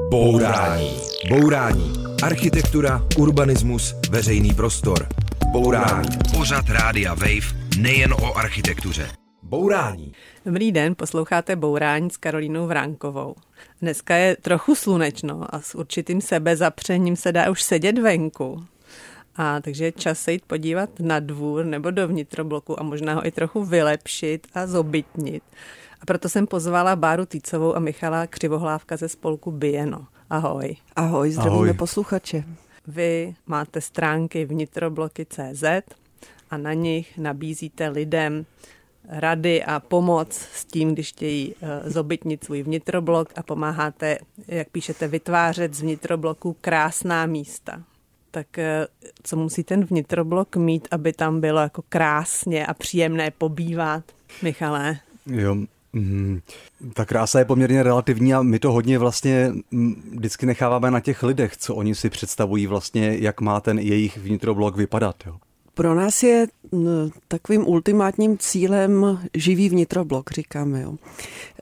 Bourání. Bourání. Architektura, urbanismus, veřejný prostor. Bourání. Pořad Rádia Wave nejen o architektuře. Bourání. Dobrý den, posloucháte Bourání s Karolínou Vránkovou. Dneska je trochu slunečno a s určitým sebezapřením se dá už sedět venku. A takže je čas se jít podívat na dvůr nebo do vnitrobloku a možná ho i trochu vylepšit a zobytnit. A proto jsem pozvala Báru Týcovou a Michala Křivohlávka ze spolku Bieno. Ahoj. Ahoj, zdravíme Ahoj. posluchače. Vy máte stránky vnitrobloky.cz a na nich nabízíte lidem rady a pomoc s tím, když chtějí eh, zobytnit svůj vnitroblok a pomáháte, jak píšete, vytvářet z vnitrobloku krásná místa. Tak eh, co musí ten vnitroblok mít, aby tam bylo jako krásně a příjemné pobývat? Michale? Jo, Mm, ta krása je poměrně relativní a my to hodně vlastně vždycky necháváme na těch lidech, co oni si představují vlastně, jak má ten jejich vnitroblok vypadat. Jo. Pro nás je takovým ultimátním cílem živý vnitroblok, říkáme. Jo.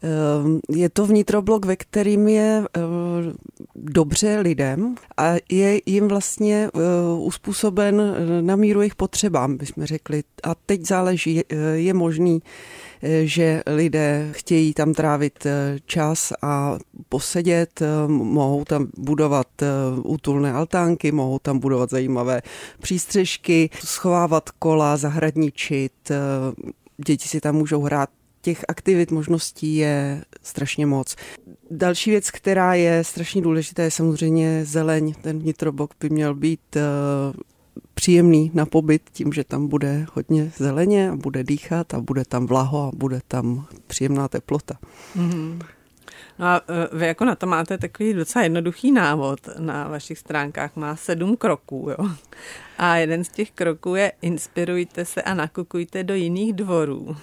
Ehm, je to vnitroblok, ve kterým je eh, dobře lidem a je jim vlastně eh, uspůsoben na míru jejich potřebám, bychom řekli. A teď záleží, eh, je možný že lidé chtějí tam trávit eh, čas a posedět, eh, mohou tam budovat eh, útulné altánky, mohou tam budovat zajímavé přístřežky, schovávat kola, zahradničit, děti si tam můžou hrát těch aktivit, možností je strašně moc. Další věc, která je strašně důležitá, je samozřejmě zeleň. Ten vnitrobok by měl být příjemný na pobyt tím, že tam bude hodně zeleně a bude dýchat a bude tam vlaho a bude tam příjemná teplota. Mm-hmm. No a e, vy jako na to máte takový docela jednoduchý návod na vašich stránkách. Má sedm kroků, jo. A jeden z těch kroků je inspirujte se a nakukujte do jiných dvorů.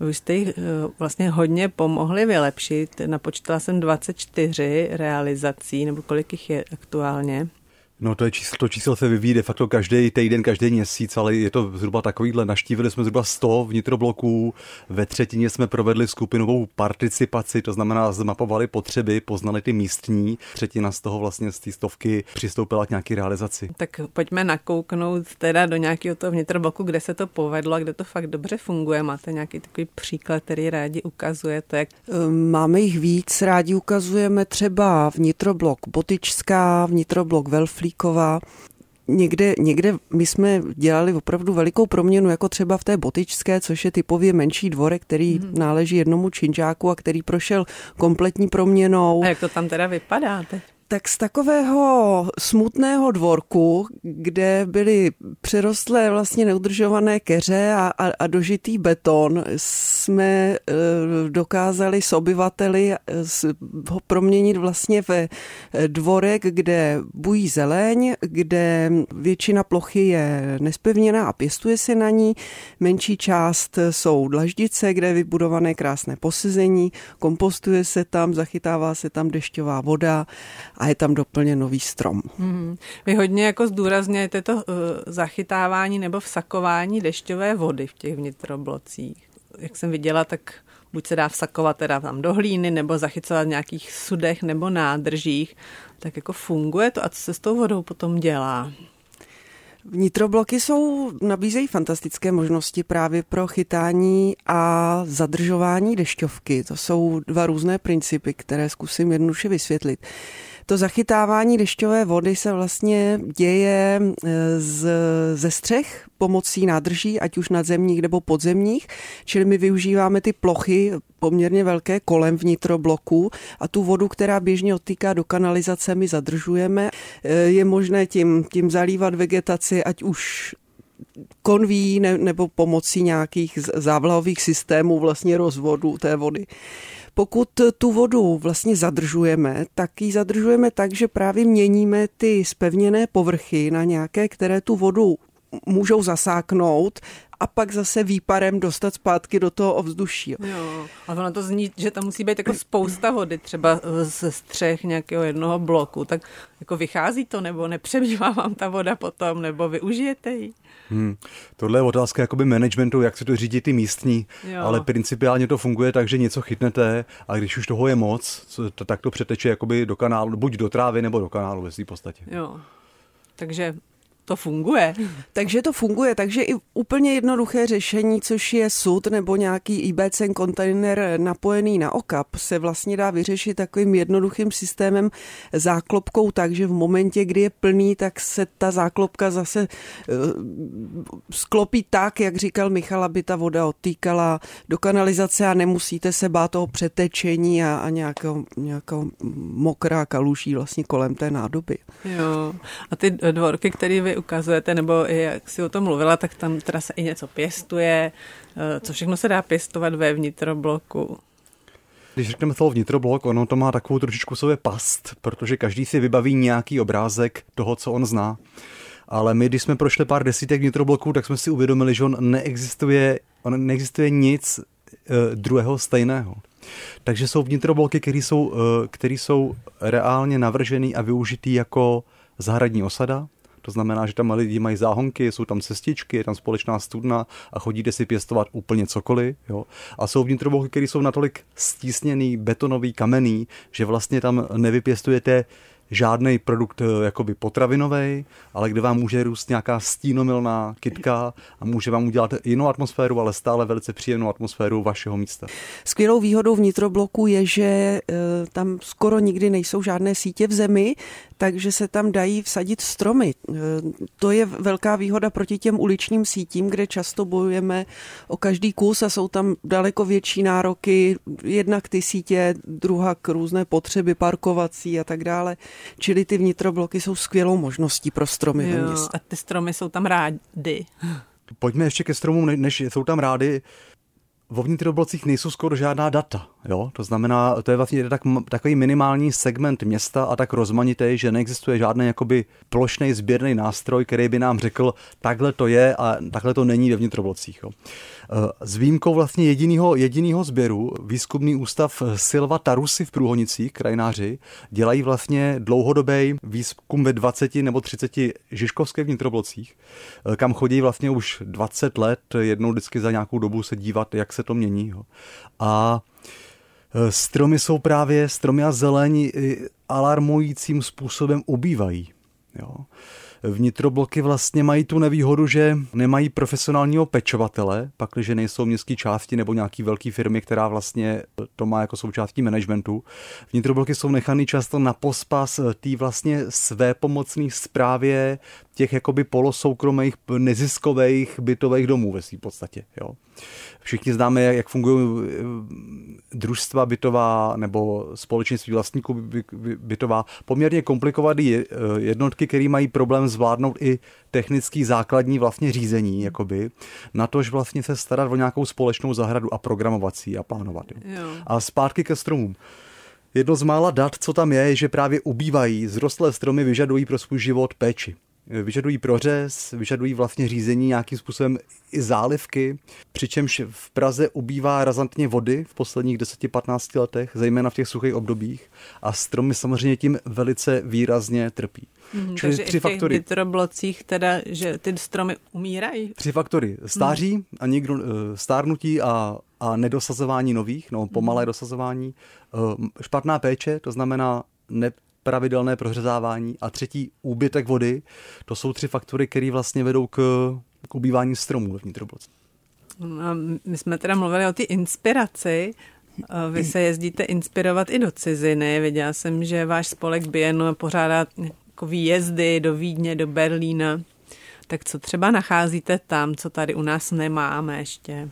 Vy jste jich e, vlastně hodně pomohli vylepšit. Napočítala jsem 24 realizací, nebo kolik jich je aktuálně. No to, je číslo, to číslo se vyvíjí de facto každý týden, každý měsíc, ale je to zhruba takovýhle. Naštívili jsme zhruba 100 vnitrobloků, ve třetině jsme provedli skupinovou participaci, to znamená zmapovali potřeby, poznali ty místní, třetina z toho vlastně z té stovky přistoupila k nějaké realizaci. Tak pojďme nakouknout teda do nějakého toho vnitrobloku, kde se to povedlo a kde to fakt dobře funguje. Máte nějaký takový příklad, který rádi ukazujete? Jak... Ehm, máme jich víc, rádi ukazujeme třeba vnitroblok Botičská, vnitroblok Velflík, Havlíková. Někde, někde my jsme dělali opravdu velikou proměnu, jako třeba v té Botičské, což je typově menší dvorek, který mm. náleží jednomu činžáku a který prošel kompletní proměnou. A jak to tam teda vypadá teď? Tak z takového smutného dvorku, kde byly přerostlé vlastně neudržované keře a, a, a dožitý beton, jsme e, dokázali s obyvateli e, ho proměnit vlastně ve e, dvorek, kde bují zeleň, kde většina plochy je nespevněná a pěstuje se na ní. Menší část jsou dlaždice, kde je vybudované krásné posezení, kompostuje se tam, zachytává se tam dešťová voda a je tam doplně nový strom. Hmm. Vy hodně jako zdůrazňujete to uh, zachytávání nebo vsakování dešťové vody v těch vnitroblocích. Jak jsem viděla, tak buď se dá vsakovat teda tam do hlíny, nebo zachycovat v nějakých sudech nebo nádržích. Tak jako funguje to a co se s tou vodou potom dělá? Vnitrobloky jsou, nabízejí fantastické možnosti právě pro chytání a zadržování dešťovky. To jsou dva různé principy, které zkusím jednoduše vysvětlit. To zachytávání dešťové vody se vlastně děje e, z, ze střech pomocí nádrží, ať už nadzemních nebo podzemních, čili my využíváme ty plochy poměrně velké kolem vnitrobloku a tu vodu, která běžně odtýká do kanalizace, my zadržujeme. E, je možné tím, tím zalívat vegetaci, ať už konví ne, nebo pomocí nějakých závlahových systémů vlastně rozvodu té vody. Pokud tu vodu vlastně zadržujeme, tak ji zadržujeme tak, že právě měníme ty spevněné povrchy na nějaké, které tu vodu můžou zasáknout a pak zase výparem dostat zpátky do toho ovzduší. Jo, ale ono to zní, že tam musí být jako spousta vody, třeba ze střech nějakého jednoho bloku, tak jako vychází to, nebo nepřebývá vám ta voda potom, nebo využijete ji? Hmm. Tohle je otázka jakoby managementu, jak se to řídí ty místní, jo. ale principiálně to funguje tak, že něco chytnete a když už toho je moc, tak to přeteče jakoby do kanálu, buď do trávy nebo do kanálu ve v podstatě. Jo. Takže to funguje. Takže to funguje, takže i úplně jednoduché řešení, což je sud nebo nějaký IBC kontejner napojený na okap, se vlastně dá vyřešit takovým jednoduchým systémem záklopkou tak, že v momentě, kdy je plný, tak se ta záklopka zase uh, sklopí tak, jak říkal Michal, aby ta voda odtýkala do kanalizace a nemusíte se bát toho přetečení a, a nějakou, nějakou mokrá kaluší vlastně kolem té nádoby. Jo. A ty dvorky, které vy ukazujete, nebo jak si o tom mluvila, tak tam teda se i něco pěstuje. Eh, co všechno se dá pěstovat ve vnitrobloku? Když řekneme slovo vnitroblok, ono to má takovou trošičku sobě past, protože každý si vybaví nějaký obrázek toho, co on zná. Ale my, když jsme prošli pár desítek vnitrobloků, tak jsme si uvědomili, že on neexistuje, on neexistuje nic uh, druhého stejného. Takže jsou vnitrobloky, které jsou, uh, jsou reálně navržený a využitý jako zahradní osada, to znamená, že tam lidi mají záhonky, jsou tam cestičky, je tam společná studna a chodíte si pěstovat úplně cokoliv. Jo? A jsou vnitrobloky, které jsou natolik stísněný, betonový, kamenný, že vlastně tam nevypěstujete žádný produkt eh, jakoby potravinový, ale kde vám může růst nějaká stínomilná kytka a může vám udělat jinou atmosféru, ale stále velice příjemnou atmosféru vašeho místa. Skvělou výhodou vnitrobloku je, že e, tam skoro nikdy nejsou žádné sítě v zemi, takže se tam dají vsadit stromy. E, to je velká výhoda proti těm uličním sítím, kde často bojujeme o každý kus a jsou tam daleko větší nároky, jednak ty sítě, druhá k různé potřeby parkovací a tak dále. Čili ty vnitrobloky jsou skvělou možností pro stromy jo, ve městě. A ty stromy jsou tam rády. Pojďme ještě ke stromům, než jsou tam rády. Vo vnitroblocích nejsou skoro žádná data. Jo? To znamená, to je vlastně tak, takový minimální segment města a tak rozmanitý, že neexistuje žádný jakoby plošný sběrný nástroj, který by nám řekl, takhle to je a takhle to není ve vnitroblocích. Jo? Eh, s výjimkou vlastně jedinýho, jedinýho sběru, výzkumný ústav Silva Tarusy v Průhonicích, krajináři, dělají vlastně dlouhodobý výzkum ve 20 nebo 30 žižkovských vnitroblocích, eh, kam chodí vlastně už 20 let, jednou vždycky za nějakou dobu se dívat, jak se to mění. Jo. A stromy jsou právě, stromy a zelení alarmujícím způsobem ubývají. Jo vnitrobloky vlastně mají tu nevýhodu, že nemají profesionálního pečovatele, pakliže nejsou městské části nebo nějaký velké firmy, která vlastně to má jako součástí managementu. Vnitrobloky jsou nechaný často na pospas té vlastně své pomocné zprávě těch jakoby polosoukromých neziskových bytových domů ve svým podstatě. Jo. Všichni známe, jak fungují eh, družstva bytová nebo společenství vlastníků bytová. Poměrně komplikované eh, jednotky, které mají problém zvládnout i technický základní vlastně řízení, jakoby, na tož vlastně se starat o nějakou společnou zahradu a programovací a plánovat. Jo. A zpátky ke stromům. Jedno z mála dat, co tam je, je, že právě ubývají. Zrostlé stromy vyžadují pro svůj život péči vyžadují prořez, vyžadují vlastně řízení nějakým způsobem i zálivky, přičemž v Praze ubývá razantně vody v posledních 10-15 letech, zejména v těch suchých obdobích a stromy samozřejmě tím velice výrazně trpí. Mm, Čili takže tři i v těch faktory. nitroblocích teda, že ty stromy umírají? Tři faktory. Stáří mm. a někdo, eh, stárnutí a, a nedosazování nových, no pomalé mm. dosazování, eh, špatná péče, to znamená ne, pravidelné prořezávání a třetí úbytek vody. To jsou tři faktory, které vlastně vedou k, k ubývání stromů ve vnitrobloce. No, my jsme teda mluvili o té inspiraci. Vy se jezdíte inspirovat i do ciziny. Viděla jsem, že váš spolek Bien pořádá jako výjezdy do Vídně, do Berlína. Tak co třeba nacházíte tam, co tady u nás nemáme ještě?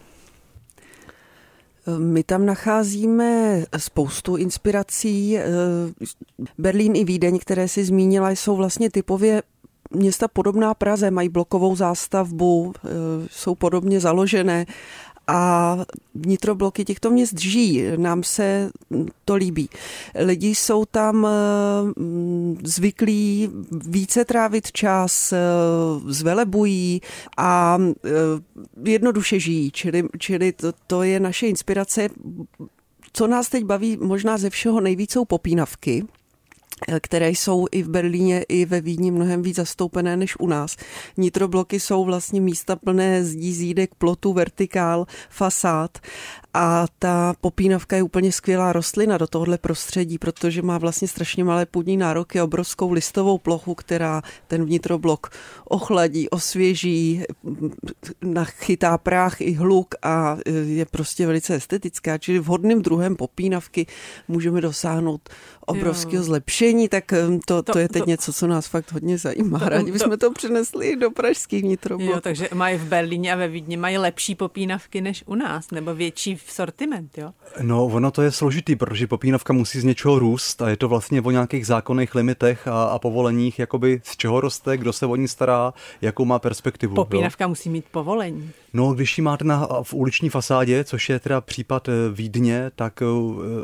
My tam nacházíme spoustu inspirací. Berlín i Vídeň, které si zmínila, jsou vlastně typově města podobná Praze, mají blokovou zástavbu, jsou podobně založené a vnitrobloky těchto měst žijí. Nám se to líbí. Lidi jsou tam mm, zvyklí více trávit čas, zvelebují a jednoduše žijí. Čili, čili to, to je naše inspirace. Co nás teď baví možná ze všeho nejvíc jsou popínavky které jsou i v Berlíně, i ve Vídni mnohem víc zastoupené než u nás. Nitrobloky jsou vlastně místa plné zdí, zídek, plotu, vertikál, fasád a ta popínavka je úplně skvělá rostlina do tohohle prostředí, protože má vlastně strašně malé půdní nároky, obrovskou listovou plochu, která ten vnitroblok ochladí, osvěží, nachytá prach i hluk a je prostě velice estetická. Čili vhodným druhem popínavky můžeme dosáhnout obrovského zlepšení, tak um, to, to, to je teď to, něco, co nás fakt hodně zajímá. To, Rádi bychom to, to přinesli do pražských vnitrobloků. Jo, takže mají v Berlíně a ve Vídni mají lepší popínavky než u nás, nebo větší sortiment, jo? No, ono to je složitý, protože popínavka musí z něčeho růst a je to vlastně o nějakých zákonných limitech a, a povoleních, jakoby z čeho roste, kdo se o ní stará, jakou má perspektivu. Popínavka jo? musí mít povolení. No, když ji máte na, v uliční fasádě, což je teda případ eh, Vídně, tak eh,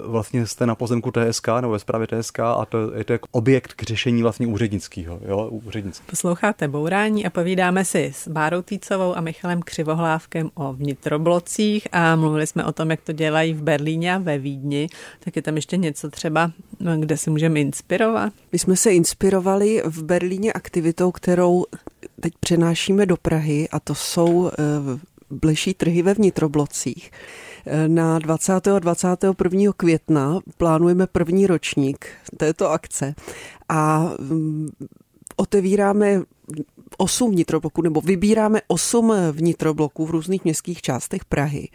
vlastně jste na pozemku TSK nebo ve správě TSK a to je to jako objekt k řešení vlastně úřednického. Jo, úřednický. Posloucháte Bourání a povídáme si s Bárou Týcovou a Michalem Křivohlávkem o vnitroblocích a mluvili jsme o tom, jak to dělají v Berlíně a ve Vídni. Tak je tam ještě něco třeba, kde si můžeme inspirovat? My jsme se inspirovali v Berlíně aktivitou, kterou teď přenášíme do Prahy a to jsou eh, bleší trhy ve vnitroblocích. Eh, na 20. a 21. května plánujeme první ročník této akce a mm, otevíráme osm vnitrobloků, nebo vybíráme osm vnitrobloků v různých městských částech Prahy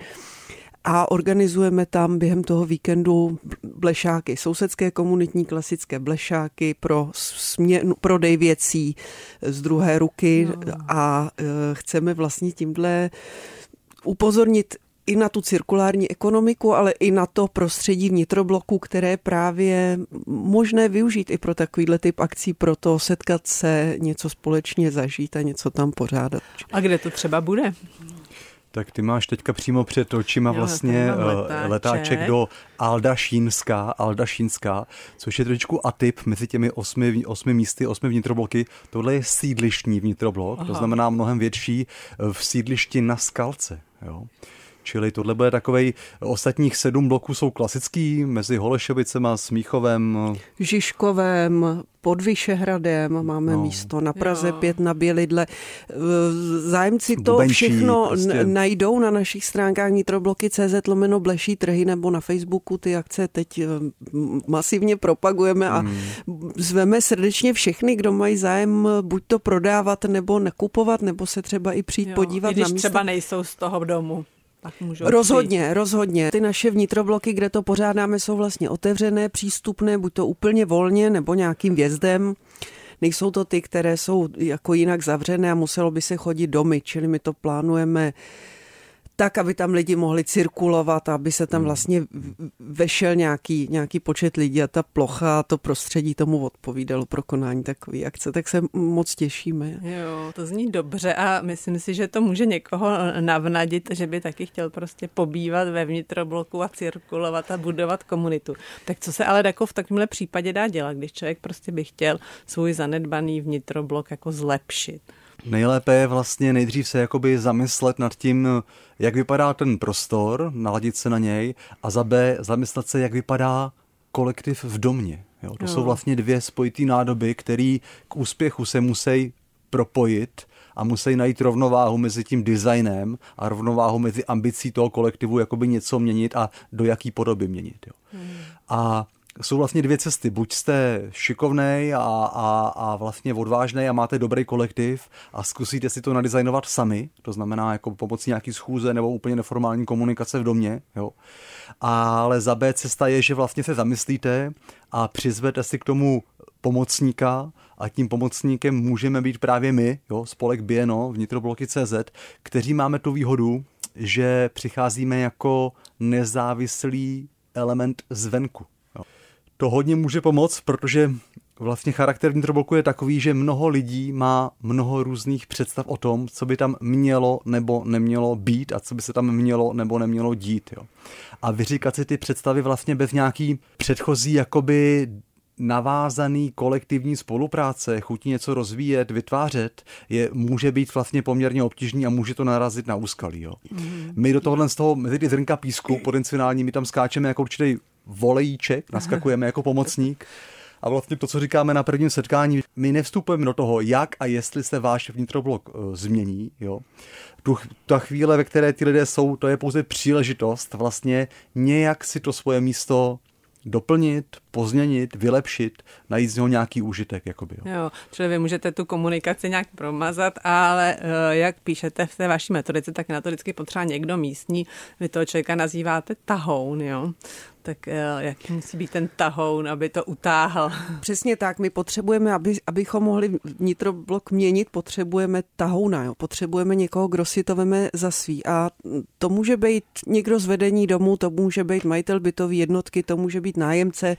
a organizujeme tam během toho víkendu blešáky, sousedské komunitní klasické blešáky pro směn, prodej věcí z druhé ruky no. a e, chceme vlastně tímhle upozornit i na tu cirkulární ekonomiku, ale i na to prostředí vnitrobloku, které je právě možné využít i pro takovýhle typ akcí, pro to setkat se, něco společně zažít a něco tam pořádat. A kde to třeba bude? Tak ty máš teďka přímo před očima jo, vlastně eh, letáček. letáček do Alda Šínská, Alda Šínská, což je trošičku atyp mezi těmi osmi, osmi místy, osmi vnitrobloky. Tohle je sídlištní vnitroblok, Aha. to znamená mnohem větší eh, v sídlišti na skalce. Jo. Čili tohle bude takovej, ostatních sedm bloků jsou klasický, mezi Holešovicema, Smíchovem. Žižkovem, pod Vyšehradem máme no. místo, na Praze jo. 5 na Bělidle. Zájemci to Bubenčí, všechno prostě. najdou na našich stránkách nitrobloky.cz lomeno bleší trhy nebo na Facebooku ty akce teď eh, masivně propagujeme a hmm. zveme srdečně všechny, kdo mají zájem buď to prodávat nebo nakupovat, nebo se třeba i přijít jo. podívat I když na místo. třeba nejsou z toho domu. Tak rozhodně, přijít. rozhodně. Ty naše vnitrobloky, kde to pořádáme, jsou vlastně otevřené, přístupné, buď to úplně volně, nebo nějakým vjezdem. Nejsou to ty, které jsou jako jinak zavřené a muselo by se chodit domy, čili my to plánujeme tak, aby tam lidi mohli cirkulovat, aby se tam hmm. vlastně vešel nějaký, nějaký počet lidí a ta plocha, to prostředí tomu odpovídalo pro konání takové akce, tak se moc těšíme. Jo, to zní dobře a myslím si, že to může někoho navnadit, že by taky chtěl prostě pobývat ve vnitrobloku a cirkulovat a budovat komunitu. Tak co se ale jako v takovémhle případě dá dělat, když člověk prostě by chtěl svůj zanedbaný vnitroblok jako zlepšit? Nejlépe je vlastně nejdřív se jakoby zamyslet nad tím, jak vypadá ten prostor, naladit se na něj a za B zamyslet se, jak vypadá kolektiv v domě. Jo, to jo. jsou vlastně dvě spojitý nádoby, které k úspěchu se musí propojit a musí najít rovnováhu mezi tím designem a rovnováhu mezi ambicí toho kolektivu jakoby něco měnit a do jaký podoby měnit. Jo. Hmm. A jsou vlastně dvě cesty. Buď jste šikovnej a, a, a vlastně odvážný a máte dobrý kolektiv a zkusíte si to nadizajnovat sami, to znamená jako pomocí nějaký schůze nebo úplně neformální komunikace v domě. Jo. Ale za B cesta je, že vlastně se zamyslíte a přizvete si k tomu pomocníka a tím pomocníkem můžeme být právě my, jo, spolek Bieno, vnitrobloky CZ, kteří máme tu výhodu, že přicházíme jako nezávislý element zvenku to hodně může pomoct, protože vlastně charakter vnitrobloku je takový, že mnoho lidí má mnoho různých představ o tom, co by tam mělo nebo nemělo být a co by se tam mělo nebo nemělo dít. Jo. A vyříkat si ty představy vlastně bez nějaký předchozí jakoby navázaný kolektivní spolupráce, chutí něco rozvíjet, vytvářet, je, může být vlastně poměrně obtížný a může to narazit na úskalí. Jo. Mm. My do tohohle z toho, mezi ty zrnka písku potenciální, my tam skáčeme jako určitý volejíček, naskakujeme jako pomocník. A vlastně to, co říkáme na prvním setkání, my nevstupujeme do toho, jak a jestli se váš vnitroblok uh, změní. Jo. Tu, ta chvíle, ve které ty lidé jsou, to je pouze příležitost vlastně nějak si to svoje místo doplnit, pozměnit, vylepšit, najít z něho nějaký úžitek. Jakoby, jo. jo, čili vy můžete tu komunikaci nějak promazat, ale uh, jak píšete v té vaší metodice, tak na to vždycky potřeba někdo místní. Vy toho člověka nazýváte tahoun, jo tak eh, jaký musí být ten tahoun, aby to utáhl? Přesně tak, my potřebujeme, aby, abychom mohli vnitroblok měnit, potřebujeme tahouna, jo. potřebujeme někoho, kdo si to veme za svý a to může být někdo z vedení domu, to může být majitel bytové jednotky, to může být nájemce,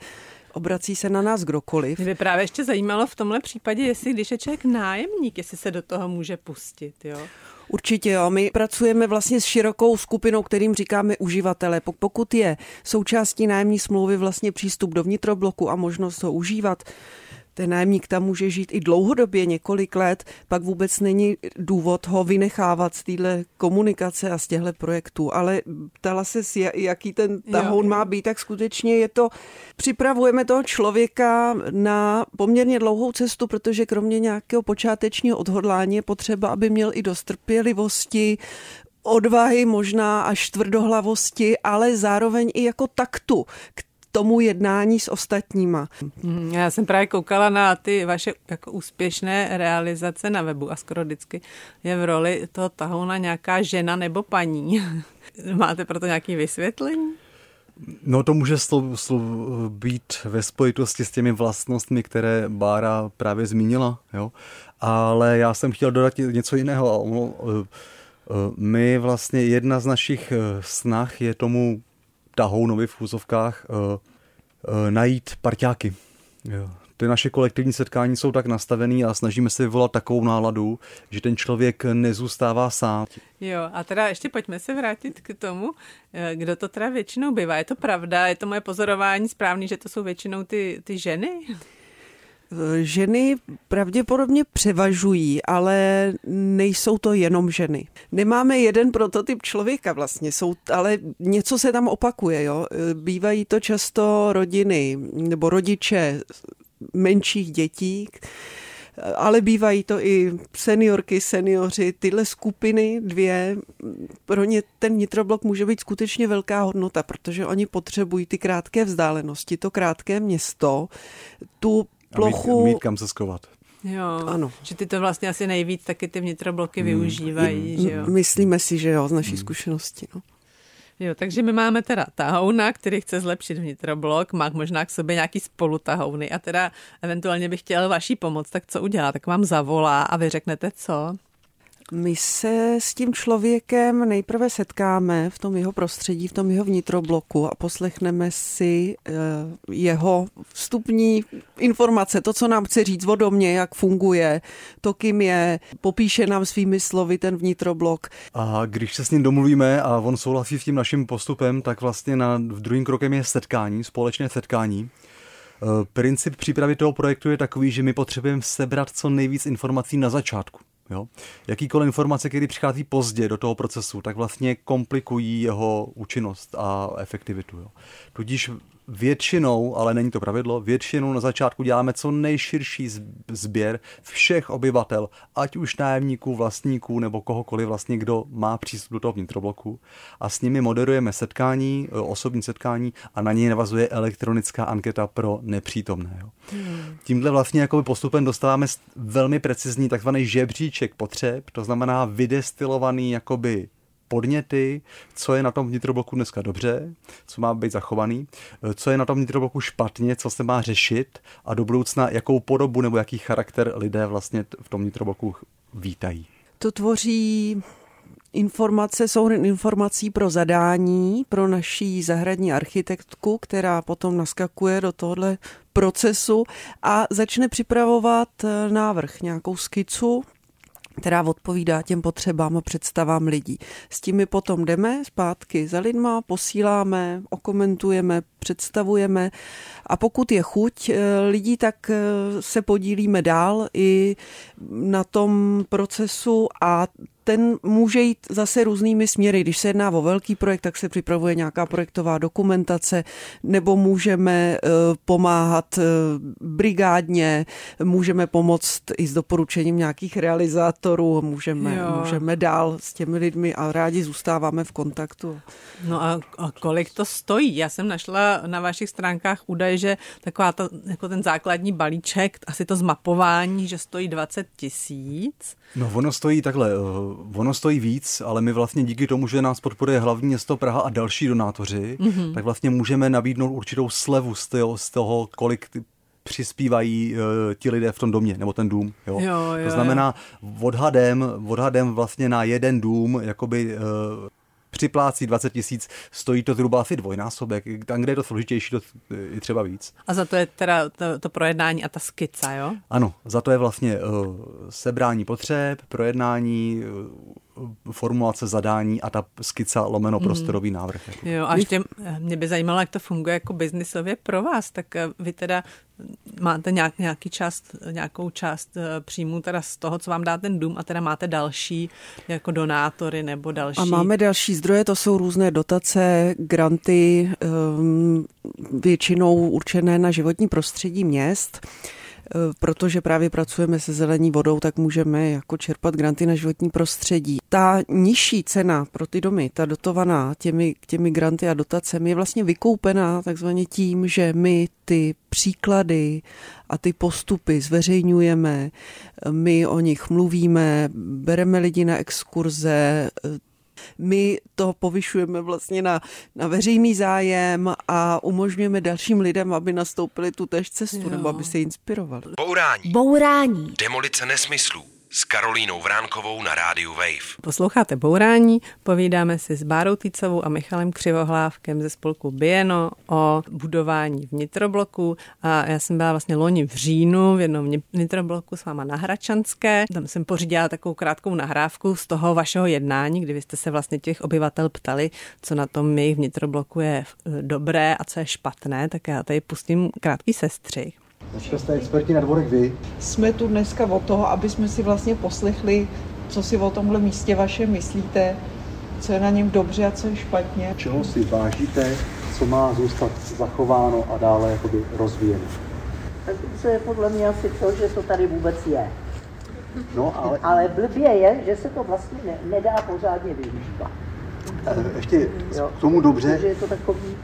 obrací se na nás kdokoliv. Mě by právě ještě zajímalo v tomhle případě, jestli když je člověk nájemník, jestli se do toho může pustit. Jo? Určitě jo. My pracujeme vlastně s širokou skupinou, kterým říkáme uživatele. Pokud je součástí nájemní smlouvy vlastně přístup do vnitrobloku a možnost ho užívat, ten nájemník tam může žít i dlouhodobě, několik let, pak vůbec není důvod ho vynechávat z téhle komunikace a z těchto projektů. Ale ptala se, jaký ten tahoun má být, tak skutečně je to, připravujeme toho člověka na poměrně dlouhou cestu, protože kromě nějakého počátečního odhodlání je potřeba, aby měl i dost trpělivosti, odvahy, možná až tvrdohlavosti, ale zároveň i jako taktu, tomu jednání s ostatníma. Hmm, já jsem právě koukala na ty vaše jako úspěšné realizace na webu a skoro vždycky je v roli toho tahouna nějaká žena nebo paní. Máte proto nějaké vysvětlení? No to může slo, slo, být ve spojitosti s těmi vlastnostmi, které Bára právě zmínila, jo? ale já jsem chtěl dodat něco jiného. Eh, eh, my vlastně, jedna z našich eh, snah je tomu tahounovi v úzovkách uh, uh, najít parťáky. Ty naše kolektivní setkání jsou tak nastavený a snažíme se vyvolat takovou náladu, že ten člověk nezůstává sám. Jo, a teda ještě pojďme se vrátit k tomu, eh, kdo to teda většinou bývá. Je to pravda, je to moje pozorování správný, že to jsou většinou ty, ty ženy? Ženy pravděpodobně převažují, ale nejsou to jenom ženy. Nemáme jeden prototyp člověka vlastně, jsou, ale něco se tam opakuje. Jo? Bývají to často rodiny nebo rodiče menších dětí, ale bývají to i seniorky, seniori, tyhle skupiny dvě, pro ně ten nitroblok může být skutečně velká hodnota, protože oni potřebují ty krátké vzdálenosti, to krátké město, tu plochu. Mít, mít kam se skovat. Jo, ano. že ty to vlastně asi nejvíc taky ty vnitrobloky hmm. využívají, že jo? Myslíme si, že jo, z naší hmm. zkušenosti. No. Jo, takže my máme teda tahouna, který chce zlepšit vnitroblok, má možná k sobě nějaký spolutahouny a teda eventuálně bych chtěl vaší pomoc, tak co udělá? Tak vám zavolá a vy řeknete co? My se s tím člověkem nejprve setkáme v tom jeho prostředí, v tom jeho vnitrobloku a poslechneme si eh, jeho vstupní informace, to, co nám chce říct o domě, jak funguje, to, kým je, popíše nám svými slovy ten vnitroblok. A když se s ním domluvíme a on souhlasí s tím naším postupem, tak vlastně na, v druhým krokem je setkání, společné setkání. Eh, princip přípravy toho projektu je takový, že my potřebujeme sebrat co nejvíc informací na začátku. Jo? Jakýkoliv informace, které přichází pozdě do toho procesu, tak vlastně komplikují jeho účinnost a efektivitu. Jo? Tudíž většinou, ale není to pravidlo, většinou na začátku děláme co nejširší sběr všech obyvatel, ať už nájemníků, vlastníků nebo kohokoliv vlastně, kdo má přístup do toho vnitrobloku a s nimi moderujeme setkání, e, osobní setkání a na něj navazuje elektronická anketa pro nepřítomné. Jo. Hmm. Tímhle vlastně jakoby postupem dostáváme velmi precizní takzvaný žebříček potřeb, to znamená vydestilovaný jakoby podněty, co je na tom vnitrobloku dneska dobře, co má být zachovaný, eh, co je na tom vnitrobloku špatně, co se má řešit a do budoucna jakou podobu nebo jaký charakter lidé vlastně v tom vnitrobloku vítají. To tvoří informace jsou informací pro zadání pro naší zahradní architektku, která potom naskakuje do tohle procesu a začne připravovat eh, návrh, nějakou skicu, která odpovídá těm potřebám a představám lidí. S tím my potom jdeme zpátky za lidma, posíláme, okomentujeme, představujeme a pokud je chuť eh, lidí, tak eh, se podílíme dál i na tom procesu a ten může jít zase různými směry. Když se jedná o velký projekt, tak se připravuje nějaká projektová dokumentace, nebo můžeme eh, pomáhat brigádně, můžeme pomoct i s doporučením nějakých realizátorů, můžeme, můžeme dál s těmi lidmi a rádi zůstáváme v kontaktu. No a, a kolik to stojí? Já jsem našla na vašich stránkách údaj, že taková ta, jako ten základní balíček, asi to zmapování, že stojí 20 tisíc. No ono stojí takhle, eh, ono stojí víc, ale my vlastně díky tomu, že nás podporuje hlavní město Praha a další donátoři, mm-hmm. tak vlastně můžeme nabídnout určitou slevu z toho, z toho kolik ty přispívají uh, ti lidé v tom domě, nebo ten dům. Jo? Jo, jo, to znamená, odhadem, odhadem vlastně na jeden dům, jakoby uh, připlácí 20 tisíc, stojí to zhruba asi dvojnásobek. Tam, kde je to složitější, to je třeba víc. A za to je teda to, to projednání a ta skica, jo? Ano, za to je vlastně uh, sebrání potřeb, projednání, uh, formulace zadání a ta skica lomeno hmm. prostorový návrh. Jako. Jo, a ještě mě by zajímalo, jak to funguje jako biznisově pro vás. Tak vy teda máte nějak, nějaký část, nějakou část eh, příjmu teda z toho, co vám dá ten dům a teda máte další jako donátory nebo další. A máme další zdroje, to jsou různé dotace, granty, ehm, většinou určené na životní prostředí měst. Eh, protože právě pracujeme se zelení vodou, tak můžeme jako čerpat granty na životní prostředí. Ta nižší cena pro ty domy, ta dotovaná těmi, těmi granty a dotacemi, je vlastně vykoupená takzvaně tím, že my ty příklady a ty postupy zveřejňujeme, my o nich mluvíme, bereme lidi na exkurze, my to povyšujeme vlastně na, na veřejný zájem a umožňujeme dalším lidem, aby nastoupili tu též cestu jo. nebo aby se inspirovali. Bourání. Bourání. Demolice nesmyslů s Karolínou Vránkovou na rádiu Wave. Posloucháte Bourání, povídáme si s Bárou Týcovou a Michalem Křivohlávkem ze spolku Bieno o budování vnitrobloku a já jsem byla vlastně loni v říjnu v jednom vnitrobloku s váma na Hračanské. Tam jsem pořídila takovou krátkou nahrávku z toho vašeho jednání, kdy vy jste se vlastně těch obyvatel ptali, co na tom jejich vnitrobloků je dobré a co je špatné, tak já tady pustím krátký sestřih. Dneska jste experti na dvorek vy. Jsme tu dneska o toho, aby jsme si vlastně poslechli, co si o tomhle místě vaše myslíte, co je na něm dobře a co je špatně. Čeho si vážíte, co má zůstat zachováno a dále jakoby rozvíjeno? Tak to je podle mě asi to, že to tady vůbec je. No, ale... ale blbě je, že se to vlastně ne, nedá pořádně využívat. Eh, ještě k tomu dobře. Že je to takový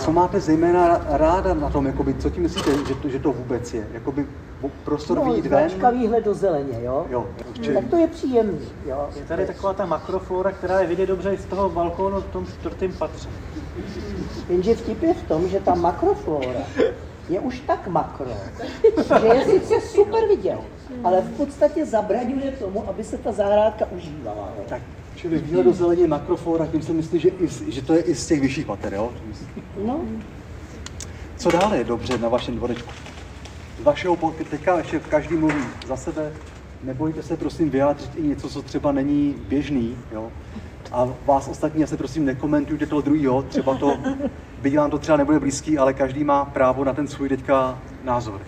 co máte zejména ráda na tom, jakoby, co tím myslíte, že to, že to vůbec je? Jakoby prostor no, výjít ven? výhled do zeleně, jo? jo či... Tak to je příjemný, jo? Je tady taková ta makroflora, která je vidět dobře i z toho balkónu v tom čtvrtém patře. Jenže vtip je v tom, že ta makroflora je už tak makro, že je sice super vidět, ale v podstatě zabraňuje tomu, aby se ta zahrádka užívala. Jo? Tak Čili výhled do zeleně makroflora, tím se myslí, že, i, že to je i z těch vyšších pater, jo? No. Co dále je dobře na vašem dvorečku? Z vašeho teďka ještě každý mluví za sebe, nebojte se prosím vyjádřit i něco, co třeba není běžný, jo? A vás ostatní se prosím nekomentujte toho druhého, třeba to, byť vám to třeba nebude blízký, ale každý má právo na ten svůj teďka názor.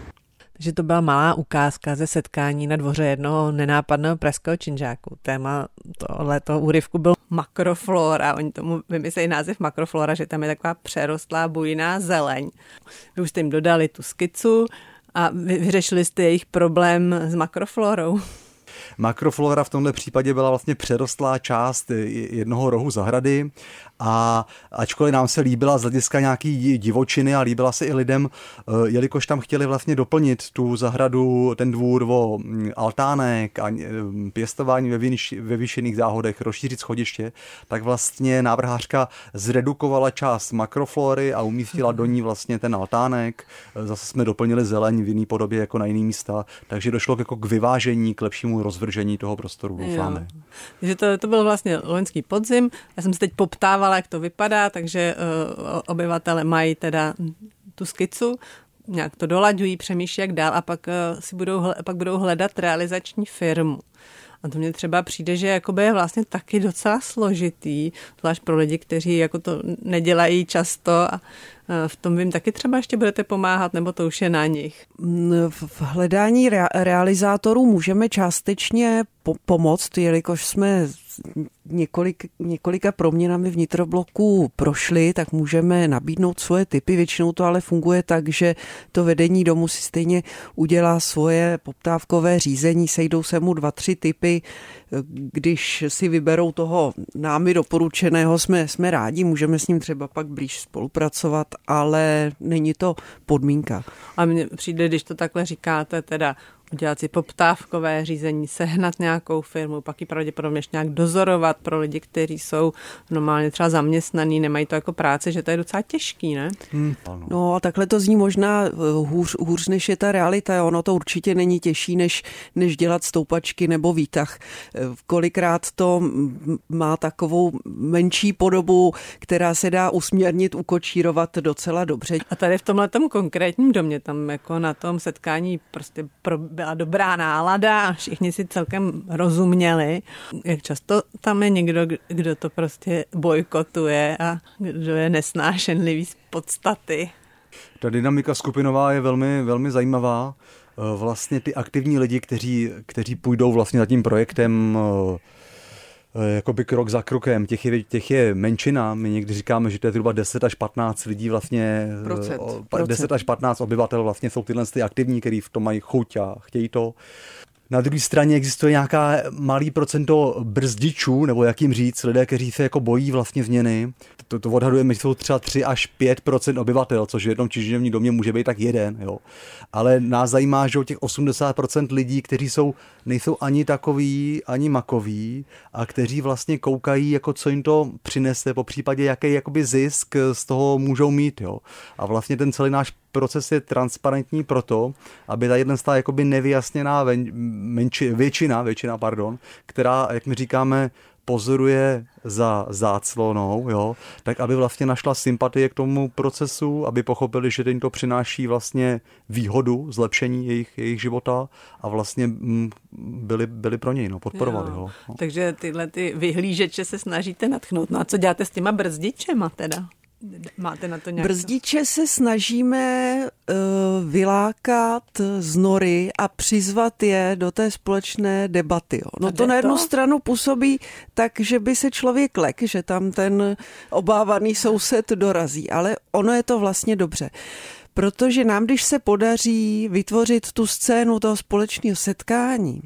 Takže to byla malá ukázka ze setkání na dvoře jednoho nenápadného pražského činžáku. Téma tohoto úryvku byl makroflora. Oni tomu vymyslejí název makroflora, že tam je taková přerostlá bujná zeleň. Vy už jste jim dodali tu skicu a vyřešili jste jejich problém s makroflorou. Makroflora v tomhle případě byla vlastně přerostlá část jednoho rohu zahrady a ačkoliv nám se líbila z hlediska nějaký divočiny a líbila se i lidem, eh, jelikož tam chtěli vlastně doplnit tu zahradu, ten dvůr o mm, altánek a eh, pěstování ve, výš, ve výšených záhodech, rozšířit schodiště, tak vlastně návrhářka zredukovala část makroflory a umístila do ní vlastně ten altánek. Eh, zase jsme doplnili zeleň v jiný podobě jako na jiný místa, takže došlo jako k vyvážení, k lepšímu rozvržení toho prostoru, doufáme. Takže to, to byl vlastně loňský podzim. Já jsem se teď poptávala, jak to vypadá, takže uh, obyvatele mají teda tu skicu, nějak to dolaďují, přemýšlí, jak dál a pak, uh, si budou, pak budou hledat realizační firmu. A to mně třeba přijde, že jakoby je vlastně taky docela složitý, zvlášť pro lidi, kteří jako to nedělají často a v tom vím taky třeba ještě budete pomáhat, nebo to už je na nich? V hledání rea- realizátorů můžeme částečně po- pomoct, jelikož jsme několik, několika proměnami vnitrobloku prošli, tak můžeme nabídnout svoje typy. Většinou to ale funguje tak, že to vedení domu si stejně udělá svoje poptávkové řízení, sejdou se mu dva, tři typy. Když si vyberou toho námi doporučeného, jsme, jsme rádi, můžeme s ním třeba pak blíž spolupracovat, ale není to podmínka. A mně přijde, když to takhle říkáte, teda udělat si poptávkové řízení, sehnat nějakou firmu, pak ji pravděpodobně ještě nějak dozorovat pro lidi, kteří jsou normálně třeba zaměstnaný, nemají to jako práce, že to je docela těžký, ne? Hmm. No a takhle to zní možná eh, hůř, hůř než je ta realita. Ono to určitě není těžší, než, než dělat stoupačky nebo výtah. Eh, kolikrát to má takovou menší podobu, která se dá usměrnit, ukočírovat docela dobře. A tady v tomhle konkrétním domě, tam jako na tom setkání prostě pro byla dobrá nálada a všichni si celkem rozuměli. Jak často tam je někdo, kdo to prostě bojkotuje a kdo je nesnášenlivý z podstaty. Ta dynamika skupinová je velmi, velmi zajímavá. E, vlastně ty aktivní lidi, kteří, kteří půjdou vlastně za tím projektem e, jakoby krok za krokem. Těch je, těch je menšina. My někdy říkáme, že to je zhruba 10 až 15 lidí vlastně. Procent, 10 až 15 obyvatel vlastně jsou tyhle ty aktivní, kteří v tom mají chuť a chtějí to. Na druhé straně existuje nějaká malý procento brzdičů, nebo jak jim říct, lidé, kteří se jako bojí vlastně změny. To, to odhadujeme, že jsou třeba 3 až 5% obyvatel, což v jednom čiživním domě může být tak jeden. Jo. Ale nás zajímá, že o těch 80% lidí, kteří jsou, nejsou ani takový, ani makoví a kteří vlastně koukají, jako co jim to přinese, po případě jaký jakoby zisk z toho můžou mít. Jo. A vlastně ten celý náš proces je transparentní proto, aby ta jedna jakoby nevyjasněná menči, většina, většina, pardon, která, jak my říkáme, pozoruje za záclonou, jo, tak aby vlastně našla sympatie k tomu procesu, aby pochopili, že jim to přináší vlastně výhodu, zlepšení jejich, jejich života a vlastně mm, byli, byli pro něj, no, podporovali jo. ho. No. Takže tyhle ty vyhlížeče se snažíte natchnout. No a co děláte s těma brzdičema teda? Máte na to nějak... Brzdiče se snažíme vylákat z nory a přizvat je do té společné debaty. Jo. No to na jednu to? stranu působí tak, že by se člověk lek, že tam ten obávaný soused dorazí, ale ono je to vlastně dobře. Protože nám, když se podaří vytvořit tu scénu toho společného setkání,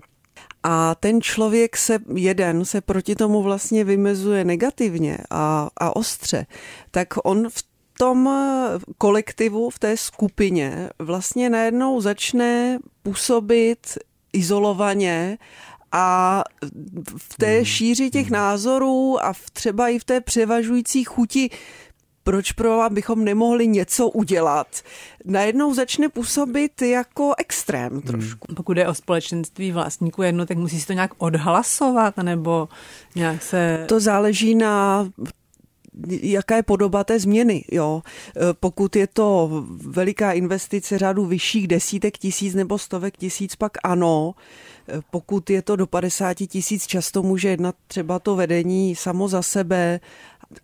a ten člověk se, jeden se proti tomu vlastně vymezuje negativně a, a ostře, tak on v tom kolektivu, v té skupině vlastně najednou začne působit izolovaně a v té hmm. šíři těch hmm. názorů a v třeba i v té převažující chuti proč pro bychom nemohli něco udělat, najednou začne působit jako extrém hmm. trošku. Hmm. Pokud je o společenství vlastníků jedno, tak musí se to nějak odhlasovat, nebo nějak se... To záleží na jaká je podoba té změny. Jo? Pokud je to veliká investice řádu vyšších desítek tisíc nebo stovek tisíc, pak ano. Pokud je to do 50 tisíc, často může jednat třeba to vedení samo za sebe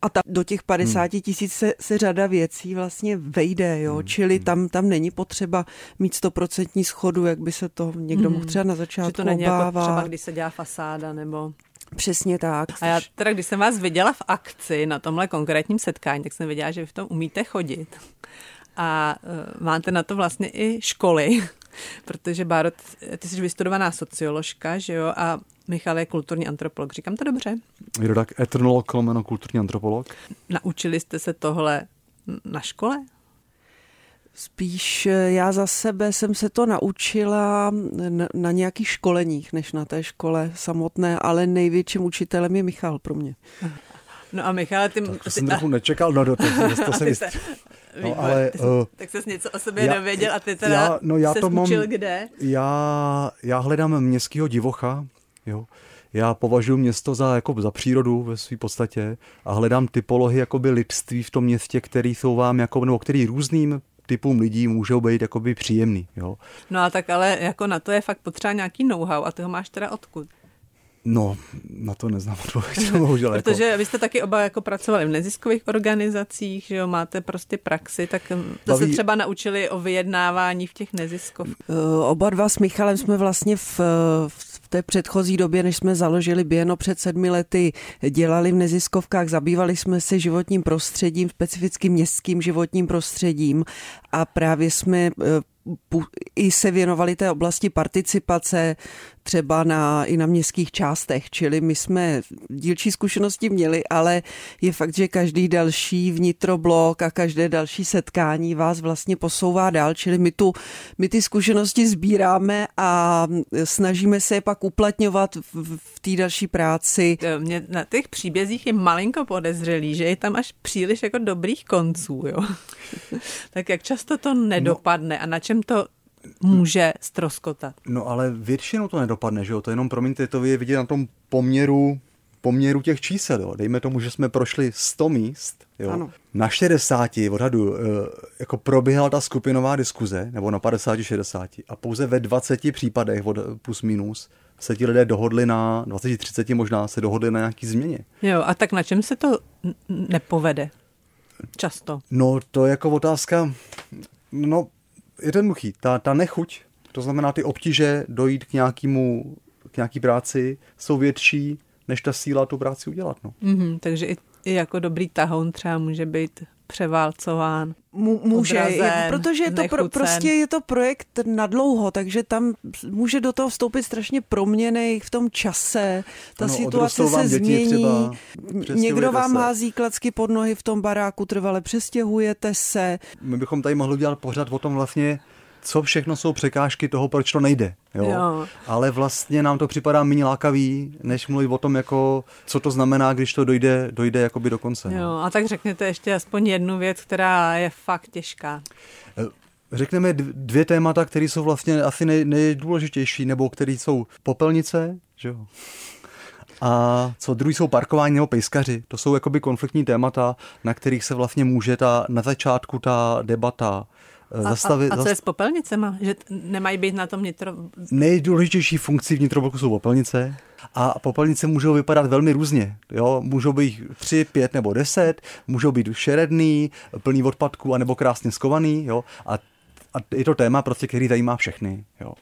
a ta, do těch 50 hmm. tisíc se, se řada věcí vlastně vejde, jo, hmm. čili hmm. tam, tam není potřeba mít stoprocentní schodu, jak by se to někdo hmm. mohl třeba na začátku Že to není obávat. jako třeba, když se dělá fasáda nebo... Přesně tak. A já teda, když jsem vás viděla v akci na tomhle konkrétním setkání, tak jsem viděla, že vy v tom umíte chodit. A uh, máte na to vlastně i školy, protože Báro, ty jsi vystudovaná socioložka, že jo, a Michal je kulturní antropolog. Říkám to dobře? Je to tak etnolog, kulturní antropolog. Naučili jste se tohle na škole? Spíš eh, já za sebe jsem se to naučila na, na nějakých školeních, než na té škole samotné, ale největším učitelem je Michal pro mě. No a Michal, ty... Tak to jsem trochu nečekal, no, to, to, to, to se No, ale, jsi, uh, tak jsi něco o sobě já, dověděl a ty teda já, no, já to mám, kde? Já, já hledám městského divocha, jo. Já považuji město za, jako za přírodu ve své podstatě a hledám typology jakoby lidství v tom městě, který jsou vám, jako, nebo který různým typům lidí můžou být jakoby příjemný. Jo. No a tak ale jako na to je fakt potřeba nějaký know-how a ty ho máš teda odkud? No, na to neznám odpověď, bohužel. Jako- Protože jako... vy jste taky oba jako pracovali v neziskových organizacích, že jo, máte prostě praxi, tak hm, to Baví... se třeba naučili o vyjednávání v těch neziskovkách. Oba dva s Michalem jsme vlastně v, v té předchozí době, než jsme založili Běno před sedmi lety, dělali v neziskovkách, zabývali jsme se životním prostředím, specifickým městským životním prostředím a právě jsme uh, i se věnovali té oblasti participace, třeba na, i na městských částech, čili my jsme dílčí zkušenosti měli, ale je fakt, že každý další vnitroblok a každé další setkání vás vlastně posouvá dál, čili my, tu, my ty zkušenosti sbíráme a snažíme se je pak uplatňovat v, v té další práci. Mě na těch příbězích je malinko podezřelý, že je tam až příliš jako dobrých konců, jo. tak jak často to nedopadne a na čem to může stroskotat. No ale většinou to nedopadne, že jo? To jenom, promiňte, to je vidět na tom poměru poměru těch čísel. Jo. Dejme tomu, že jsme prošli 100 míst. Jo. Ano. Na 60 odhadu eh, jako proběhla ta skupinová diskuze, nebo na 50-60 a pouze ve 20 případech od plus minus se ti lidé dohodli na 20-30 možná se dohodli na nějaký změně. Jo, a tak na čem se to nepovede? Často. No, to je jako otázka, no, jednoduchý. Ta, ta nechuť, to znamená ty obtíže dojít k nějakému k nějaký práci, jsou větší, než ta síla tu práci udělat. No. Mm-hmm, takže i, i jako dobrý tahoun třeba může být převálcován. Může, odrazen, protože je to pro, prostě je to projekt na dlouho, takže tam může do toho vstoupit strašně proměny v tom čase. Ta ano, situace se změní. Třeba, Někdo vám se. hází klacky pod nohy v tom baráku, trvale přestěhujete se. My bychom tady mohli udělat pořád o tom vlastně, co všechno jsou překážky toho, proč to nejde. Jo? Jo. Ale vlastně nám to připadá méně lákavý, než mluvit o tom, jako, co to znamená, když to dojde, dojde jakoby do konce. No. Jo, no. a tak řekněte ještě aspoň jednu věc, která je fakt těžká. Eh, řekneme dvě témata, které jsou vlastně asi nej, nejdůležitější, nebo které jsou popelnice, že jo? A co druhý jsou parkování nebo pejskaři. To jsou jakoby konfliktní témata, na kterých se vlastně může ta, na začátku ta debata zastavit. A, a, a co je s popelnicema? Že nemají být na tom nitro... Nejdůležitější funkcí vnitrobloku jsou popelnice a popelnice můžou vypadat velmi různě. Jo? Můžou být tři, pět nebo deset, můžou být šeredný, plný odpadků, anebo krásně skovaný. Jo? A, a je to téma, prostě, který zajímá všechny. Jo?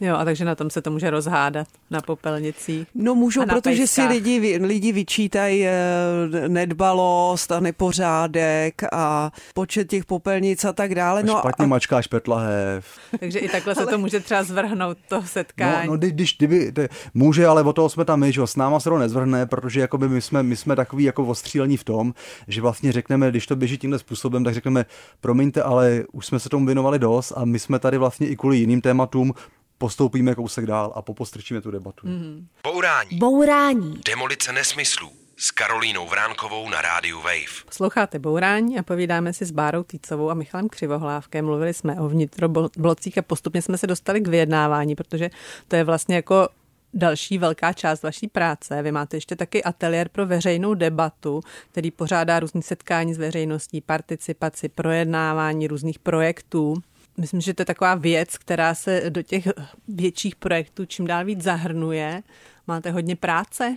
Jo, a takže na tom se to může rozhádat na popelnicích. No můžou, protože pejskách. si lidi, lidi vyčítají eh, nedbalost a nepořádek a počet těch popelnic a tak dále. No špatně a... mačkáš petlahev. takže i takhle ale... se to může třeba zvrhnout to setkání. No, no když, kdyby, ty, může, ale o toho jsme tam my, že s náma se to nezvrhne, protože jakoby my jsme, my jsme takový jako ostřílení v tom, že vlastně řekneme, když to běží tímhle způsobem, tak řekneme, promiňte, ale už jsme se tomu věnovali dost a my jsme tady vlastně i kvůli jiným tématům postoupíme kousek dál a popostrčíme tu debatu. Mm. Bourání. Bourání. Demolice nesmyslů s Karolínou Vránkovou na rádiu Wave. Posloucháte Bourání a povídáme si s Bárou Týcovou a Michalem Křivohlávkem. Mluvili jsme o vnitroblocích a postupně jsme se dostali k vyjednávání, protože to je vlastně jako další velká část vaší práce. Vy máte ještě taky ateliér pro veřejnou debatu, který pořádá různý setkání s veřejností, participaci, projednávání různých projektů. Myslím, že to je taková věc, která se do těch větších projektů čím dál víc zahrnuje. Máte hodně práce?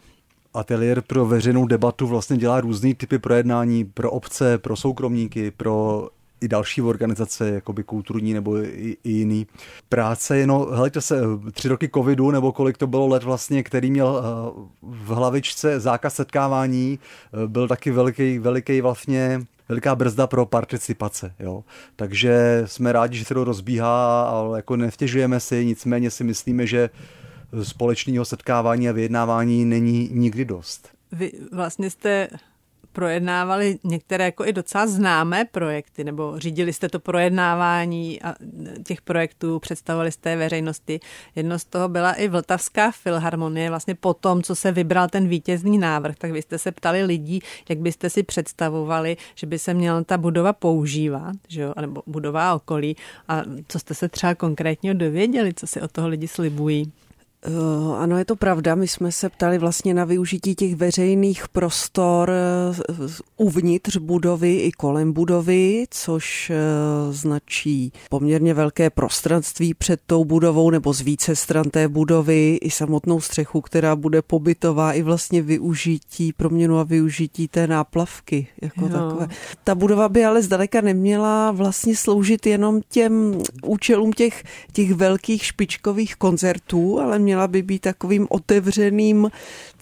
Ateliér pro veřejnou debatu vlastně dělá různý typy projednání pro obce, pro soukromníky, pro i další organizace, jakoby kulturní nebo i, i jiný. Práce, no, helejte se, tři roky covidu, nebo kolik to bylo let vlastně, který měl eh, v hlavičce zákaz setkávání, eh, byl taky veliký, veliký vlastně veliká brzda pro participace. Jo. Takže jsme rádi, že se to rozbíhá, ale jako nevtěžujeme si, nicméně si myslíme, že společného setkávání a vyjednávání není nikdy dost. Vy vlastně jste projednávali některé jako i docela známé projekty, nebo řídili jste to projednávání a těch projektů, představovali jste veřejnosti. Jedno z toho byla i Vltavská filharmonie, vlastně po tom, co se vybral ten vítězný návrh, tak vy jste se ptali lidí, jak byste si představovali, že by se měla ta budova používat, že jo, nebo budova okolí a co jste se třeba konkrétně dověděli, co si o toho lidi slibují. Eh, ano, je to pravda. My jsme se ptali vlastně na využití těch veřejných prostor eh, uvnitř budovy i kolem budovy, což eh, značí poměrně velké prostranství před tou budovou nebo z více stran té budovy i samotnou střechu, která bude pobytová i vlastně využití, proměnu a využití té náplavky jako jo. takové. Ta budova by ale zdaleka neměla vlastně sloužit jenom těm účelům těch, těch velkých špičkových koncertů, ale měla měla by být takovým otevřeným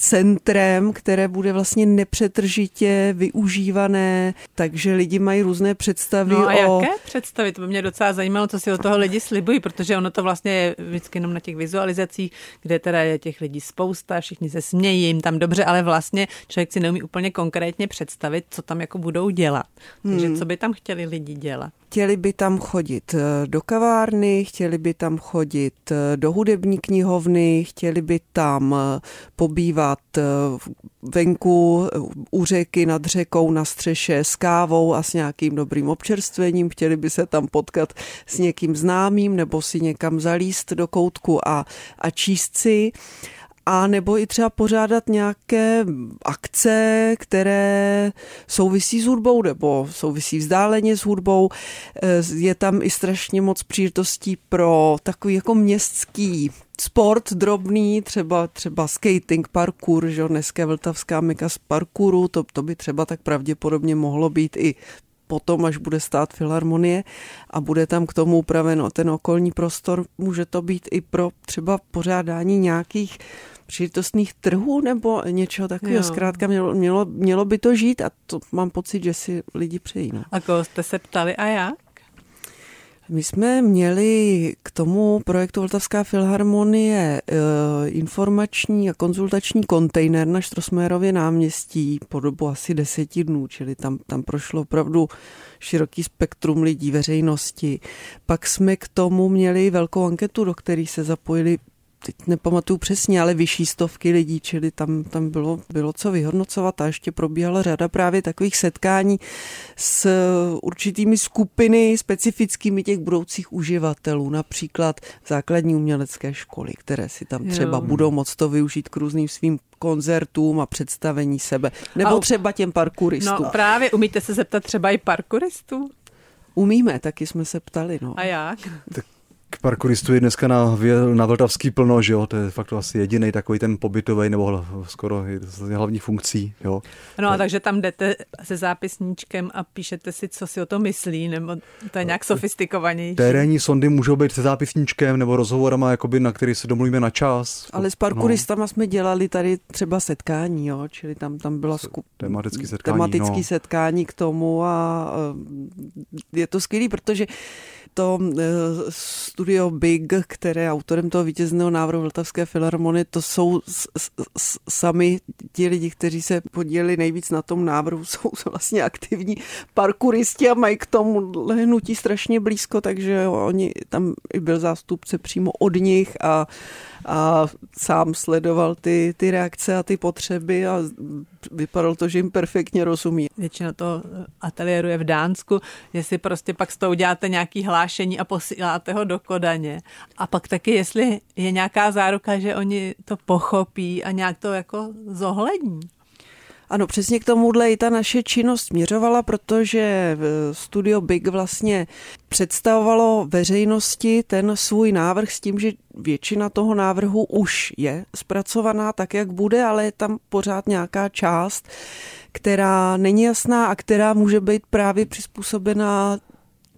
centrem, které bude vlastně nepřetržitě využívané, takže lidi mají různé představy no a o... jaké představy? To by mě docela zajímalo, co si od toho lidi slibují, protože ono to vlastně je vždycky jenom na těch vizualizacích, kde teda je těch lidí spousta, všichni se smějí jim tam dobře, ale vlastně člověk si neumí úplně konkrétně představit, co tam jako budou dělat. Takže hmm. co by tam chtěli lidi dělat? Chtěli by tam chodit eh, do kavárny, chtěli by tam chodit eh, do hudební knihovny, chtěli by tam eh, pobývat venku u řeky nad řekou na střeše s kávou a s nějakým dobrým občerstvením. Chtěli by se tam potkat s někým známým nebo si někam zalíst do koutku a, a číst si a nebo i třeba pořádat nějaké akce, které souvisí s hudbou nebo souvisí vzdáleně s hudbou. Eh, je tam i strašně moc příležitostí pro takový jako městský sport drobný, třeba, třeba skating, parkour, že dneska Vltavská meka z parkouru, to, to by třeba tak pravděpodobně mohlo být i potom, až bude stát filharmonie a bude tam k tomu upraven ten okolní prostor, může to být i pro třeba pořádání nějakých příležitostných trhů nebo něčeho takového. Zkrátka mělo, mělo, mělo by to žít a to mám pocit, že si lidi přejí. No. A koho jste se ptali a jak? My jsme měli k tomu projektu Vltavská filharmonie e, informační a konzultační kontejner na Štrosmérově náměstí po dobu asi deseti dnů, čili tam, tam prošlo opravdu široký spektrum lidí, veřejnosti. Pak jsme k tomu měli velkou anketu, do které se zapojili teď nepamatuju přesně, ale vyšší stovky lidí, čili tam, tam bylo, bylo co vyhodnocovat a ještě probíhala řada právě takových setkání s určitými skupiny specifickými těch budoucích uživatelů, například základní umělecké školy, které si tam třeba jo. budou moct to využít k různým svým koncertům a představení sebe. Nebo a, třeba těm parkouristům. No právě, umíte se zeptat třeba i parkouristů? Umíme, taky jsme se ptali. No. A jak? Tak parkouristů je dneska na, na Vltavský plno, že jo? To je fakt asi jediný takový ten pobytový nebo skoro z hlavních funkcí, jo? No a takže tam jdete se zápisníčkem a píšete si, co si o tom myslí, nebo to je nějak sofistikovanější? Terénní sondy můžou být se zápisníčkem nebo rozhovorama, jakoby, na který se domluvíme na čas. Ale s parkouristama no. jsme dělali tady třeba setkání, jo? Čili tam, tam byla skup... tematický setkání, tematický no. setkání k tomu a je to skvělý, protože to eh, studio Big, které je autorem toho vítězného návrhu Vltavské filharmonie, to jsou sami ti lidi, kteří se podíleli nejvíc na tom návrhu, jsou vlastně aktivní parkouristi a mají k tomu hnutí strašně blízko, takže oni tam byl zástupce přímo od nich a a sám sledoval ty, ty reakce a ty potřeby a vypadalo to, že jim perfektně rozumí. Většina toho ateliéru je v Dánsku, jestli prostě pak s tou uděláte nějaký hlášení a posíláte ho do Kodaně. A pak taky, jestli je nějaká záruka, že oni to pochopí a nějak to jako zohlední. Ano, přesně k tomuhle i ta naše činnost směřovala, protože eh, Studio Big vlastně představovalo veřejnosti ten svůj návrh s tím, že většina toho návrhu už je zpracovaná tak, jak bude, ale je tam pořád nějaká část, která není jasná a která může být právě přizpůsobená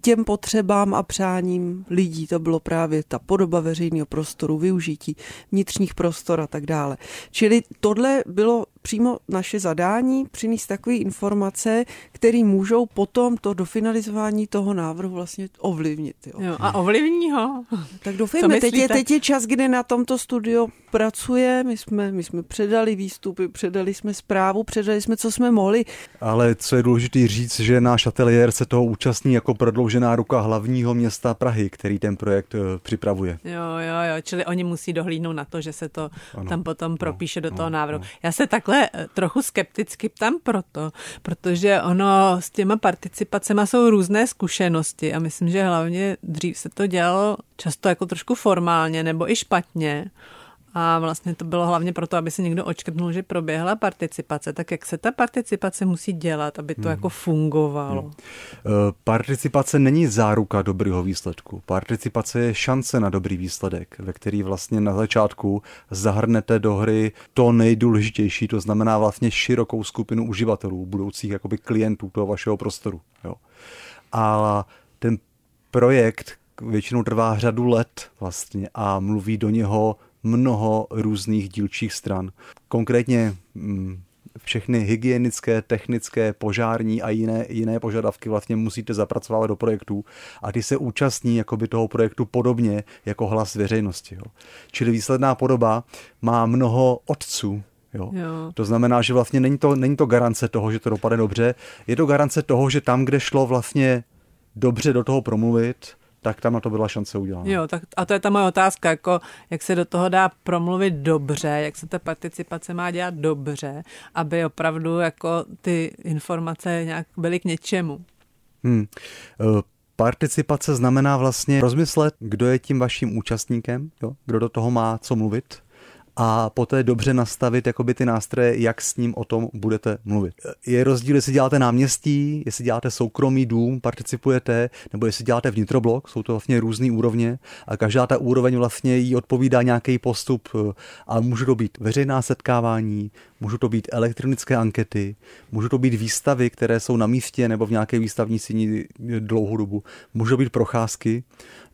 těm potřebám a přáním lidí. To bylo právě ta podoba veřejného prostoru, využití vnitřních prostor a tak dále. Čili tohle bylo přímo naše zadání, přinést takové informace, které můžou potom to dofinalizování toho návrhu vlastně ovlivnit. Jo. Jo, a ovlivní ho? Tak doufejme, teď je, teď je čas, kdy na tomto studio pracuje, my jsme, my jsme předali výstupy, předali jsme zprávu, předali jsme, co jsme mohli. Ale co je důležité říct, že náš ateliér se toho účastní jako prodloužená ruka hlavního města Prahy, který ten projekt uh, připravuje. Jo, jo, jo, čili oni musí dohlídnout na to, že se to ano. tam potom propíše no, do toho no, návrhu. No. Já se takhle eh, trochu skepticky ptám proto, protože ono s těma participacemi jsou různé zkušenosti a myslím, že hlavně dřív se to dělalo často jako trošku formálně nebo i špatně. A vlastně to bylo hlavně proto, aby se někdo očkrtnul, že proběhla participace. Tak jak se ta participace musí dělat, aby to hmm. jako fungovalo? Hmm. Participace není záruka dobrého výsledku. Participace je šance na dobrý výsledek, ve který vlastně na začátku zahrnete do hry to nejdůležitější, to znamená vlastně širokou skupinu uživatelů, budoucích jakoby klientů toho vašeho prostoru. Jo. A ten projekt většinou trvá řadu let vlastně a mluví do něho mnoho různých dílčích stran. Konkrétně mm, všechny hygienické, technické, požární a jiné, jiné požadavky vlastně musíte zapracovávat do projektů a ty se účastní jakoby toho projektu podobně jako hlas veřejnosti. Jo. Čili výsledná podoba má mnoho otců, Jo. Jo. To znamená, že vlastně není to, není to garance toho, že to dopadne dobře, je to garance toho, že tam, kde šlo vlastně dobře do toho promluvit, tak tam na to byla šance udělat. Jo, tak a to je ta moje otázka, jako jak se do toho dá promluvit dobře, jak se ta participace má dělat dobře, aby opravdu jako ty informace nějak byly k něčemu. Hmm. Uh, Participace znamená vlastně rozmyslet, kdo je tím vaším účastníkem, jo? kdo do toho má co mluvit, a poté dobře nastavit jakoby ty nástroje, jak s ním o tom budete mluvit. Je rozdíl, jestli děláte náměstí, jestli děláte soukromý dům, participujete, nebo jestli děláte vnitroblok, jsou to vlastně různé úrovně a každá ta úroveň vlastně jí odpovídá nějaký postup a může to být veřejná setkávání, můžou to být elektronické ankety, můžou to být výstavy, které jsou na místě nebo v nějaké výstavní síni dlouhou dobu, můžou být procházky.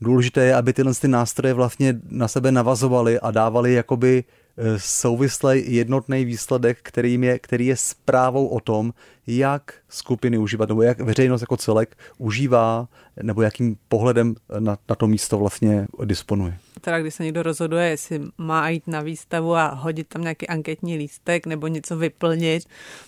Důležité je, aby tyhle ty nástroje vlastně na sebe navazovaly a dávaly jakoby eh, souvislý jednotný výsledek, který je, který je zprávou o tom, jak skupiny užívat, nebo jak veřejnost jako celek užívá, nebo jakým pohledem na, na to místo vlastně disponuje teda když se někdo rozhoduje, jestli má jít na výstavu a hodit tam nějaký anketní lístek nebo něco vyplnit,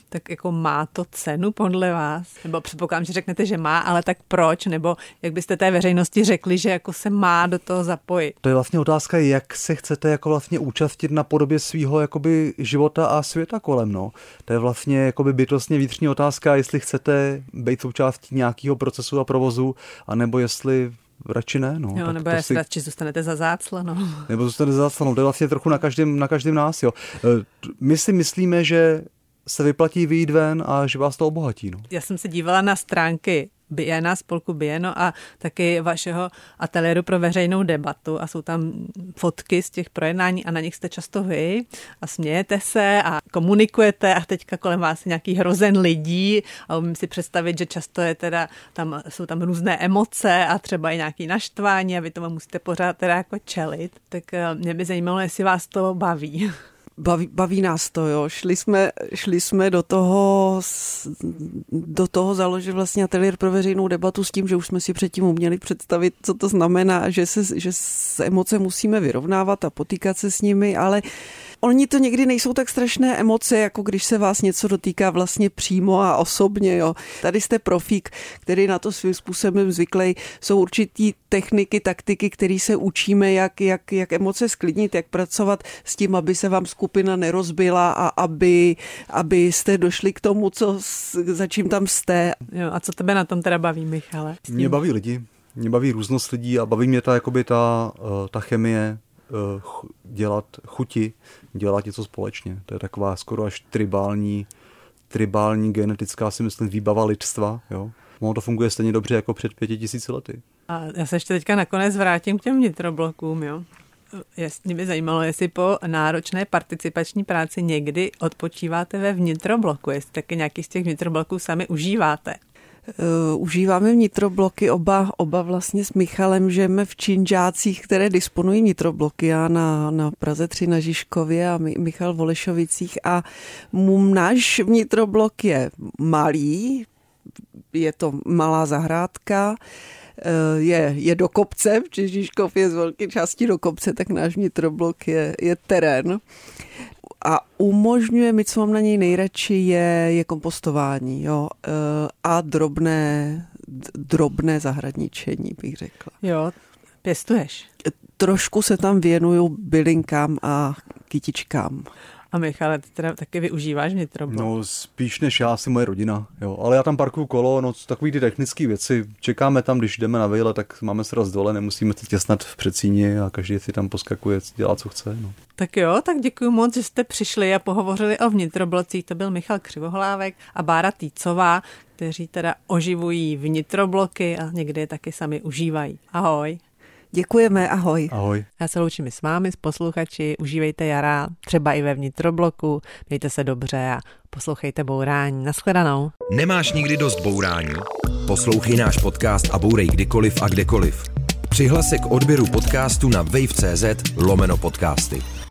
tak jako má to cenu podle vás? Nebo předpokládám, že řeknete, že má, ale tak proč? Nebo jak byste té veřejnosti řekli, že jako se má do toho zapojit? To je vlastně otázka, jak se chcete jako vlastně účastnit na podobě svého jakoby života a světa kolem. No. To je vlastně jakoby bytostně vnitřní otázka, jestli chcete být součástí nějakého procesu a provozu, anebo jestli radši ne. No. Jo, tak nebo jestli si... radši zůstanete za záclanou. Nebo zůstanete za záclanou, to je vlastně trochu na každém, na každém nás. Jo. E, my si myslíme, že se vyplatí vyjít ven a že vás to obohatí. No. Já jsem se dívala na stránky Biena, spolku Bieno a taky vašeho ateliéru pro veřejnou debatu a jsou tam fotky z těch projednání a na nich jste často vy a smějete se a komunikujete a teďka kolem vás je nějaký hrozen lidí a umím si představit, že často je teda, tam, jsou tam různé emoce a třeba i nějaký naštvání a vy tomu musíte pořád teda jako čelit. Tak eh, mě by zajímalo, jestli vás to baví. Baví, baví nás to, jo. Šli jsme, šli jsme do toho, do toho založit vlastně ateliér pro veřejnou debatu s tím, že už jsme si předtím uměli představit, co to znamená, že se, že se emoce musíme vyrovnávat a potýkat se s nimi, ale Oni to někdy nejsou tak strašné emoce, jako když se vás něco dotýká vlastně přímo a osobně. Jo. Tady jste profík, který na to svým způsobem zvyklý. Jsou určitý techniky, taktiky, které se učíme, jak, jak, jak emoce sklidnit, jak pracovat s tím, aby se vám skupina nerozbila a aby, aby jste došli k tomu, co, za čím tam jste. Jo, a co tebe na tom teda baví, Michale? Mě baví lidi. Mě baví různost lidí a baví mě ta, jakoby ta, eh, ta chemie, eh, dělat chuti, dělat něco společně. To je taková skoro až tribální, tribální genetická, si myslím, výbava lidstva. Jo? Ono to funguje stejně dobře jako před pěti tisíci lety. A já se ještě teďka nakonec vrátím k těm nitroblokům. Jo? Mě by zajímalo, jestli po náročné participační práci někdy odpočíváte ve vnitrobloku, jestli taky nějaký z těch vnitrobloků sami užíváte. Uh, užíváme vnitrobloky, oba, oba vlastně s Michalem žijeme v Činžácích, které disponují vnitrobloky, já na, na Praze 3 na Žižkově a Michal v Olešovicích a náš vnitroblok je malý, je to malá zahrádka, je, je do kopce, Žižkov je z velké části do kopce, tak náš vnitroblok je, je terén a umožňuje, my co mám na něj nejradši, je, je kompostování jo, a drobné, drobné zahradničení, bych řekla. Jo, pěstuješ. Trošku se tam věnuju bylinkám a kytičkám. A Michale, ty teda taky využíváš vnitroblok? No spíš než já, asi moje rodina, jo. Ale já tam parkuju kolo, no takový ty technické věci. Čekáme tam, když jdeme na vejle, tak máme se dole, nemusíme se těsnat v přecíni a každý si tam poskakuje, dělá, co chce. No. Tak jo, tak děkuji moc, že jste přišli a pohovořili o vnitroblocích. To byl Michal Křivohlávek a Bára Týcová, kteří teda oživují vnitrobloky a někdy je taky sami užívají. Ahoj. Děkujeme, ahoj. Ahoj. Já se loučím s vámi, s posluchači, užívejte jara, třeba i ve vnitrobloku, mějte se dobře a poslouchejte Bourání. Naschledanou. Nemáš nikdy dost bourání? Poslouchej náš podcast a bourej kdykoliv a kdekoliv. Přihlas se k odběru podcastu na wave.cz lomeno podcasty.